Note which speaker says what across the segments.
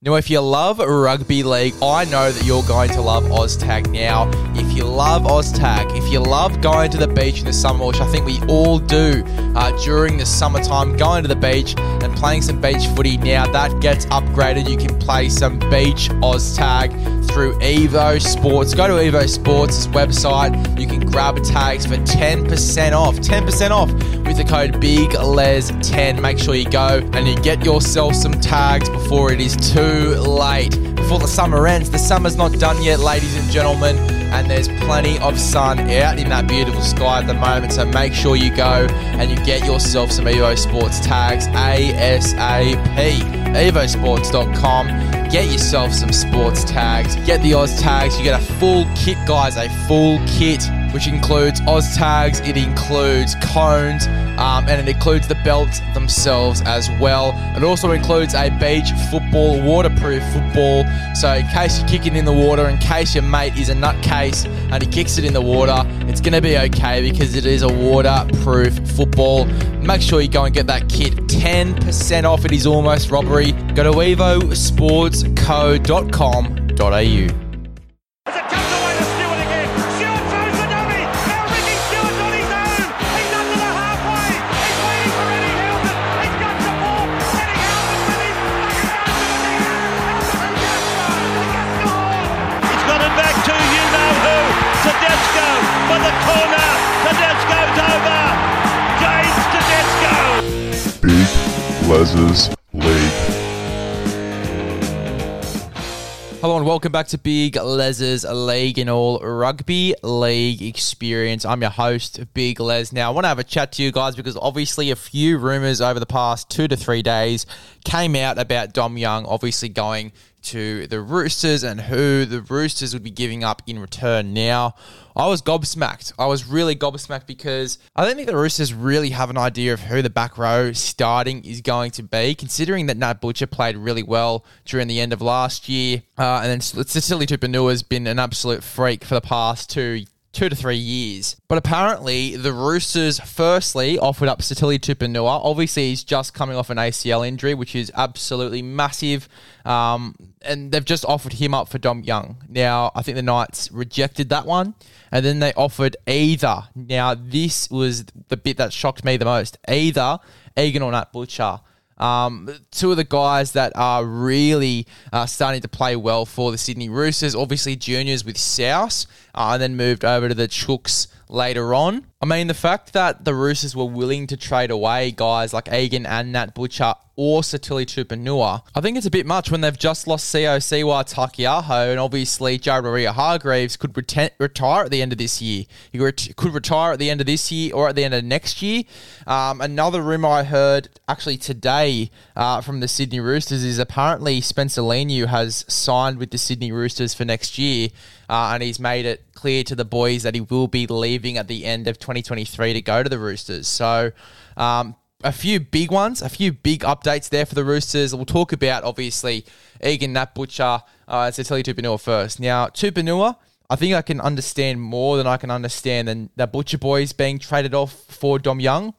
Speaker 1: Now, if you love rugby league, I know that you're going to love OzTag now. If you love OzTag, if you love going to the beach in the summer, which I think we all do uh, during the summertime, going to the beach and playing some beach footy now, that gets upgraded. You can play some beach OzTag through Evo Sports. Go to Evo Sports' website. You can grab tags for 10% off. 10% off with the code BIGLES10. Make sure you go and you get yourself some tags before it is too late. Before the summer ends. The summer's not done yet, ladies and gentlemen, and there's plenty of sun out in that beautiful sky at the moment. So make sure you go and you get yourself some Evo Sports tags ASAP. EvoSports.com. Get yourself some sports tags. Get the Oz tags. You get a full kit, guys, a full kit which includes Oz tags, it includes cones, um, and it includes the belts themselves as well. It also includes a beach football, waterproof football. So, in case you're kicking in the water, in case your mate is a nutcase and he kicks it in the water, it's going to be okay because it is a waterproof football. Make sure you go and get that kit 10% off. It is almost robbery. Go to evosportsco.com.au.
Speaker 2: League.
Speaker 1: Hello and welcome back to Big Les's League and all rugby league experience. I'm your host, Big Les. Now, I want to have a chat to you guys because obviously a few rumours over the past two to three days came out about Dom Young obviously going to the Roosters and who the Roosters would be giving up in return. Now, I was gobsmacked. I was really gobsmacked because I don't think the Roosters really have an idea of who the back row starting is going to be, considering that Nat Butcher played really well during the end of last year. Uh, and then Sitili Tupouniua has been an absolute freak for the past two two to three years. But apparently, the Roosters firstly offered up Sitili Tupouniua. Obviously, he's just coming off an ACL injury, which is absolutely massive. Um, and they've just offered him up for Dom Young. Now, I think the Knights rejected that one. And then they offered either. Now, this was the bit that shocked me the most. Either Egan or Nat Butcher. Um, two of the guys that are really uh, starting to play well for the Sydney Roosters, obviously juniors with South, uh, and then moved over to the Chooks later on. I mean, the fact that the Roosters were willing to trade away guys like Egan and Nat Butcher or Sitili Tupouniua, I think it's a bit much when they've just lost Siosiua Taukei'aho and obviously Jared Waerea-Hargreaves could retire at the end of this year. He ret- could retire at the end of this year or at the end of next year. Um, another rumour I heard actually today uh, from the Sydney Roosters is apparently Spencer Leniu has signed with the Sydney Roosters for next year uh, and he's made it clear to the boys that he will be leaving at the end of 2023 to go to the Roosters. So, um, a few big ones, a few big updates there for the Roosters. We'll talk about obviously Egan Nat Butcher. Uh, tell you Tupouniua first. Now, Tupouniua, I think I can understand more than I can understand than the Butcher boys being traded off for Dom Young.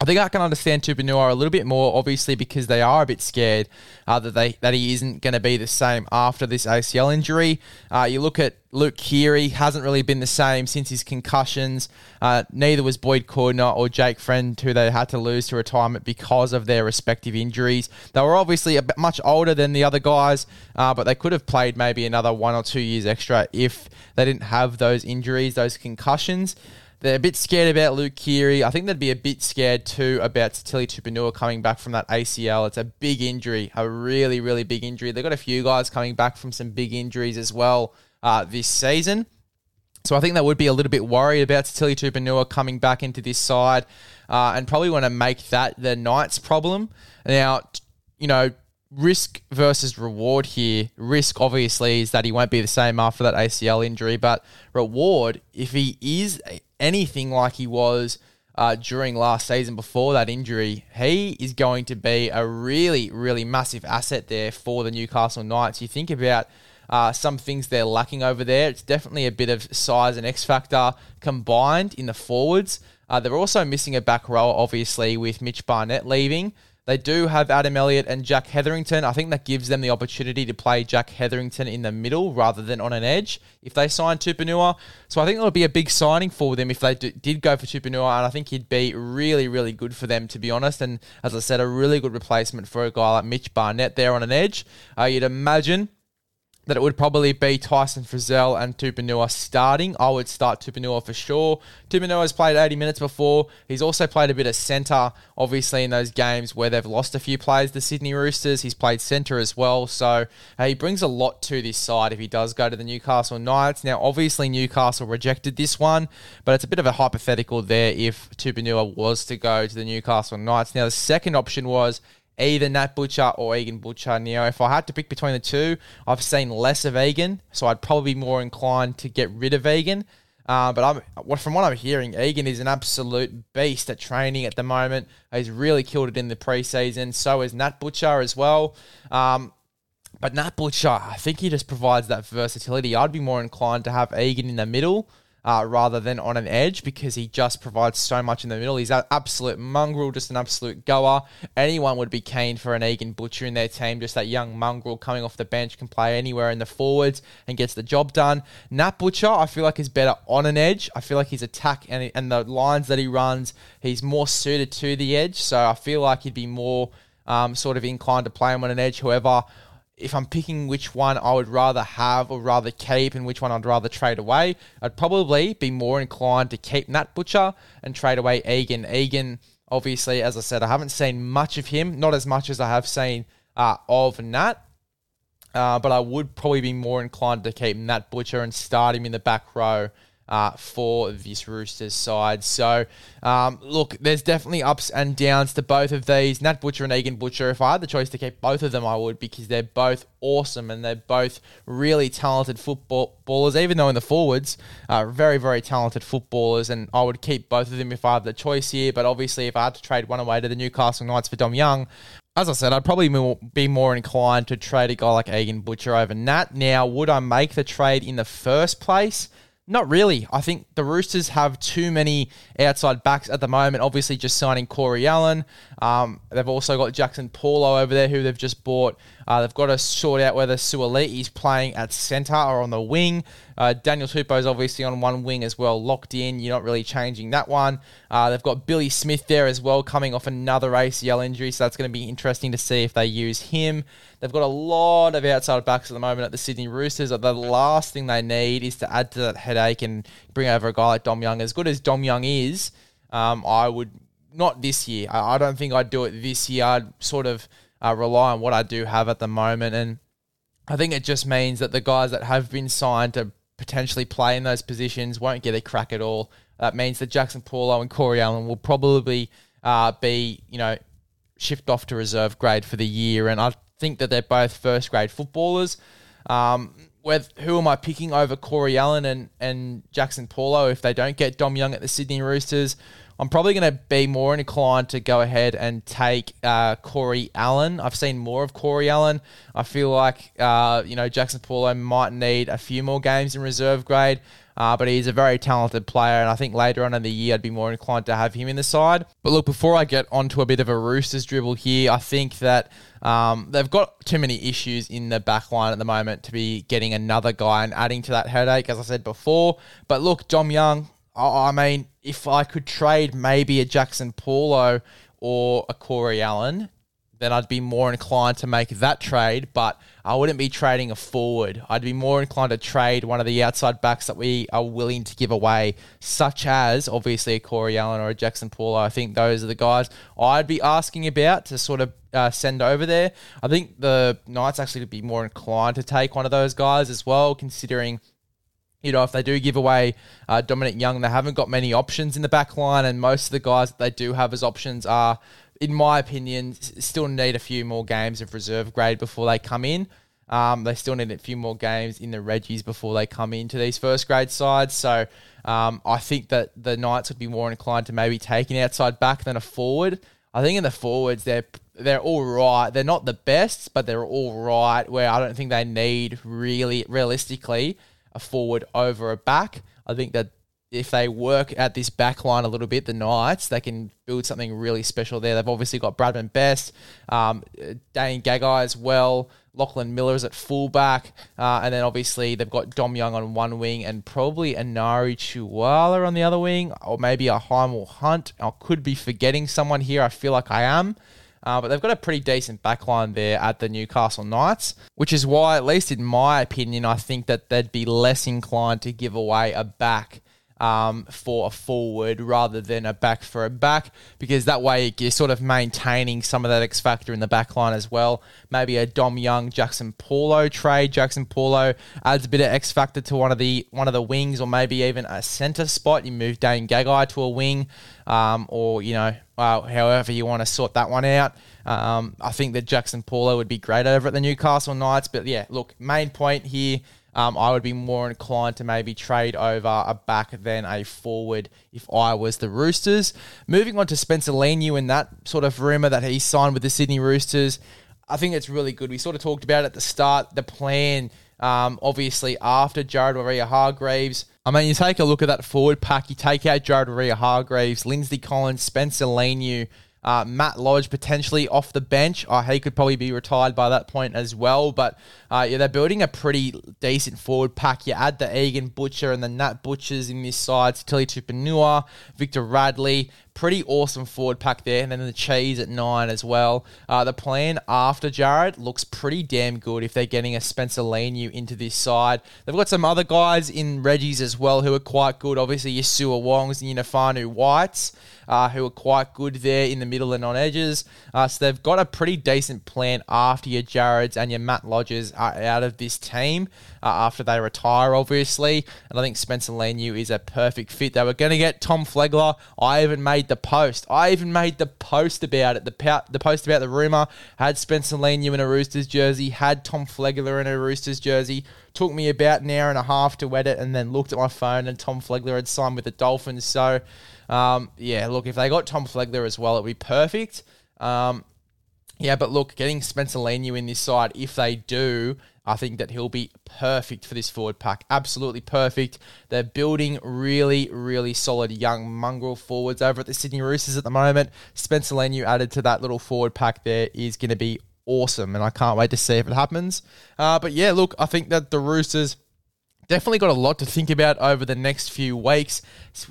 Speaker 1: I think I can understand Tupouniua a little bit more, obviously, because they are a bit scared uh, that they that he isn't going to be the same after this ACL injury. Uh, you look at Luke Keary, hasn't really been the same since his concussions. Uh, neither was Boyd Cordner or Jake Friend, who they had to lose to retirement because of their respective injuries. They were obviously a bit much older than the other guys, uh, but they could have played maybe another one or two years extra if they didn't have those injuries, those concussions. They're a bit scared about Luke Keary. I think they'd be a bit scared too about Sitili Tupouniua coming back from that ACL. It's a big injury, a really, really big injury. They've got a few guys coming back from some big injuries as well uh, this season. So I think they would be a little bit worried about Sitili Tupouniua coming back into this side uh, and probably want to make that the Knights' problem. Now, you know, risk versus reward here. Risk, obviously, is that he won't be the same after that ACL injury, but reward, if he is anything like he was uh, during last season before that injury, he is going to be a really, really massive asset there for the Newcastle Knights. You think about uh, some things they're lacking over there. It's definitely a bit of size and X factor combined in the forwards. Uh, they're also missing a back row, obviously, with Mitch Barnett leaving. They do have Adam Elliott and Jack Hetherington. I think that gives them the opportunity to play Jack Hetherington in the middle rather than on an edge if they sign Tupouniua. So I think that would be a big signing for them if they did go for Tupouniua, and I think he'd be really, really good for them, to be honest. And as I said, a really good replacement for a guy like Mitch Barnett there on an edge. Uh, you'd imagine that it would probably be Tyson Frizell and Tupouniua starting. I would start Tupouniua for sure. Tupouniua has played 80 minutes before. He's also played a bit of centre, obviously, in those games where they've lost a few players, the Sydney Roosters. He's played centre as well. So uh, he brings a lot to this side if he does go to the Newcastle Knights. Now, obviously, Newcastle rejected this one, but it's a bit of a hypothetical there if Tupouniua was to go to the Newcastle Knights. Now, the second option was either Nat Butcher or Egan Butcher. Now, if I had to pick between the two, I've seen less of Egan, so I'd probably be more inclined to get rid of Egan. Uh, but I'm, from what I'm hearing, Egan is an absolute beast at training at the moment. He's really killed it in the preseason. So is Nat Butcher as well. Um, but Nat Butcher, I think he just provides that versatility. I'd be more inclined to have Egan in the middle uh, rather than on an edge because he just provides so much in the middle. He's an absolute mongrel, just an absolute goer. Anyone would be keen for an Egan Butcher in their team. Just that young mongrel coming off the bench can play anywhere in the forwards and gets the job done. Nat Butcher, I feel like is better on an edge. I feel like his attack and, and the lines that he runs, he's more suited to the edge. So I feel like he'd be more um, sort of inclined to play him on an edge. However, if I'm picking which one I would rather have or rather keep and which one I'd rather trade away, I'd probably be more inclined to keep Nat Butcher and trade away Egan. Egan, obviously, as I said, I haven't seen much of him, not as much as I have seen uh, of Nat. Uh, but I would probably be more inclined to keep Nat Butcher and start him in the back row uh, for this Roosters side. So, um, look, there's definitely ups and downs to both of these. Nat Butcher and Egan Butcher, if I had the choice to keep both of them, I would because they're both awesome and they're both really talented footballers, even though in the forwards, uh, very, very talented footballers. And I would keep both of them if I had the choice here. But obviously, if I had to trade one away to the Newcastle Knights for Dom Young, as I said, I'd probably be more inclined to trade a guy like Egan Butcher over Nat. Now, would I make the trade in the first place? Not really. I think the Roosters have too many outside backs at the moment. Obviously, just signing Corey Allen. Um, they've also got Jaxson Paulo over there, who they've just bought. Uh, they've got to sort out whether Suaalii is playing at centre or on the wing. Uh, Daniel Tupou is obviously on one wing as well, locked in. You're not really changing that one. Uh, they've got Billy Smith there as well, coming off another ACL injury, so that's going to be interesting to see if they use him. They've got a lot of outside backs at the moment at the Sydney Roosters. The last thing they need is to add to that headache and bring over a guy like Dom Young. As good as Dom Young is, um, I would not this year. I, I don't think I'd do it this year. I'd sort of uh, rely on what I do have at the moment. And I think it just means that the guys that have been signed to potentially play in those positions won't get a crack at all. That means that Jaxson Paulo and Corey Allen will probably uh, be, you know, shipped off to reserve grade for the year. And I think that they're both first grade footballers. Um, with who am I picking over Corey Allen and, and Jaxson Paulo if they don't get Dom Young at the Sydney Roosters? I'm probably going to be more inclined to go ahead and take uh, Corey Allen. I've seen more of Corey Allen. I feel like uh, you know Jaxson Paulo might need a few more games in reserve grade, uh, but he's a very talented player, and I think later on in the year I'd be more inclined to have him in the side. But look, before I get onto a bit of a Roosters dribble here, I think that um, they've got too many issues in the back line at the moment to be getting another guy and adding to that headache, as I said before. But look, Dom Young, I mean, if I could trade maybe a Jaxson Paulo or a Corey Allen, then I'd be more inclined to make that trade, but I wouldn't be trading a forward. I'd be more inclined to trade one of the outside backs that we are willing to give away, such as obviously a Corey Allen or a Jaxson Paulo. I think those are the guys I'd be asking about to sort of uh, send over there. I think the Knights actually would be more inclined to take one of those guys as well, considering – you know, if they do give away uh, Dominic Young, they haven't got many options in the back line, and most of the guys that they do have as options are, in my opinion, still need a few more games of reserve grade before they come in. Um, they still need a few more games in the Reggies before they come into these first grade sides. So um, I think that the Knights would be more inclined to maybe take an outside back than a forward. I think in the forwards they're they're all right. They're not the best, but they're all right. Where I don't think they need really realistically a forward over a back. I think that if they work at this back line a little bit, the Knights, they can build something really special there. They've obviously got Bradman Best, um, Dane Gagai as well. Lachlan Miller is at fullback, uh, and then obviously they've got Dom Young on one wing and probably Enari Chihuahua on the other wing, or maybe a Hymel Hunt. I could be forgetting someone here. I feel like I am. Uh, but they've got a pretty decent backline there at the Newcastle Knights, which is why, at least in my opinion, I think that they'd be less inclined to give away a back um, for a forward rather than a back for a back because that way you're sort of maintaining some of that X factor in the back line as well. Maybe a Dom Young Jaxson Paulo trade. Jaxson Paulo adds a bit of X factor to one of the one of the wings or maybe even a centre spot. You move Dane Gagai to a wing um, or you know uh, however you want to sort that one out. Um, I think that Jaxson Paulo would be great over at the Newcastle Knights, but yeah, look, main point here um, I would be more inclined to maybe trade over a back than a forward if I was the Roosters. Moving on to Spencer Leniu and that sort of rumour that he signed with the Sydney Roosters, I think it's really good. We sort of talked about at the start the plan, um, obviously, after Jared Waerea-Hargreaves. I mean, you take a look at that forward pack, you take out Jared Waerea-Hargreaves, Lindsay Collins, Spencer Leniu. Uh, Matt Lodge potentially off the bench. Uh, he could probably be retired by that point as well. But uh, yeah, they're building a pretty decent forward pack. You add the Egan Butcher and the Nat Butchers in this side, Tilly Tupouniua, Victor Radley, pretty awesome forward pack there. And then the cheese at nine as well. Uh, the plan after Jared looks pretty damn good if they're getting a Spencer Leniu into this side. They've got some other guys in Reggie's as well who are quite good. Obviously, your Sua Wongs and your Whites. Uh, who are quite good there in the middle and on edges. Uh, so they've got a pretty decent plan after your Jareds and your Matt Lodges are out of this team uh, after they retire, obviously. And I think Spencer Leniu is a perfect fit. They were going to get Tom Flegler. I even made made the post. I even made the post about it. The the post about the rumor had Spencer Leniu in a Roosters jersey, had Tom Flegler in a Roosters jersey. Took me about an hour and a half to edit, it, and then looked at my phone, and Tom Flegler had signed with the Dolphins. So, um, yeah, look, if they got Tom Flegler as well, it'd be perfect. Um, yeah, but look, getting Spencer Leniu in this side, if they do, I think that he'll be perfect for this forward pack. Absolutely perfect. They're building really, really solid young mongrel forwards over at the Sydney Roosters at the moment. Spencer Leniu added to that little forward pack there is going to be awesome, and I can't wait to see if it happens. Uh, but yeah, look, I think that the Roosters definitely got a lot to think about over the next few weeks,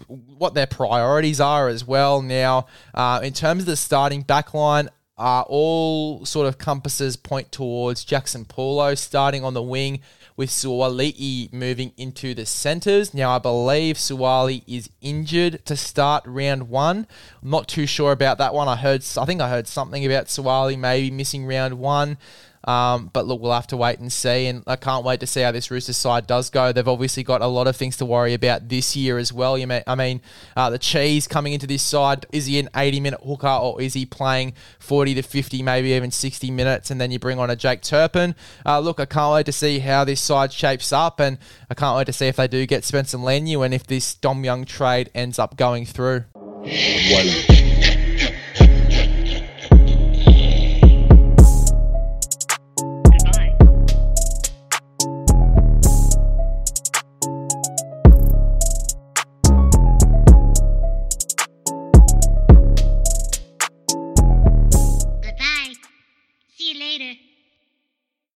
Speaker 1: what their priorities are as well. Now, uh, in terms of the starting backline, uh, all sort of compasses point towards Jaxson Paulo starting on the wing with Suaalii moving into the centres. Now, I believe Suaalii is injured to start round one. I'm not too sure about that one. I heard, I think I heard something about Suaalii maybe missing round one. Um, but look, we'll have to wait and see. And I can't wait to see how this Roosters side does go. They've obviously got a lot of things to worry about this year as well. You may, I mean, uh, the cheese coming into this side, is he an 80 minute hooker or is he playing 40 to 50, maybe even 60 minutes? And then you bring on a Jake Turpin. Uh, look, I can't wait to see how this side shapes up. And I can't wait to see if they do get Spencer Leniu and if this Dom Young trade ends up going through.
Speaker 2: One.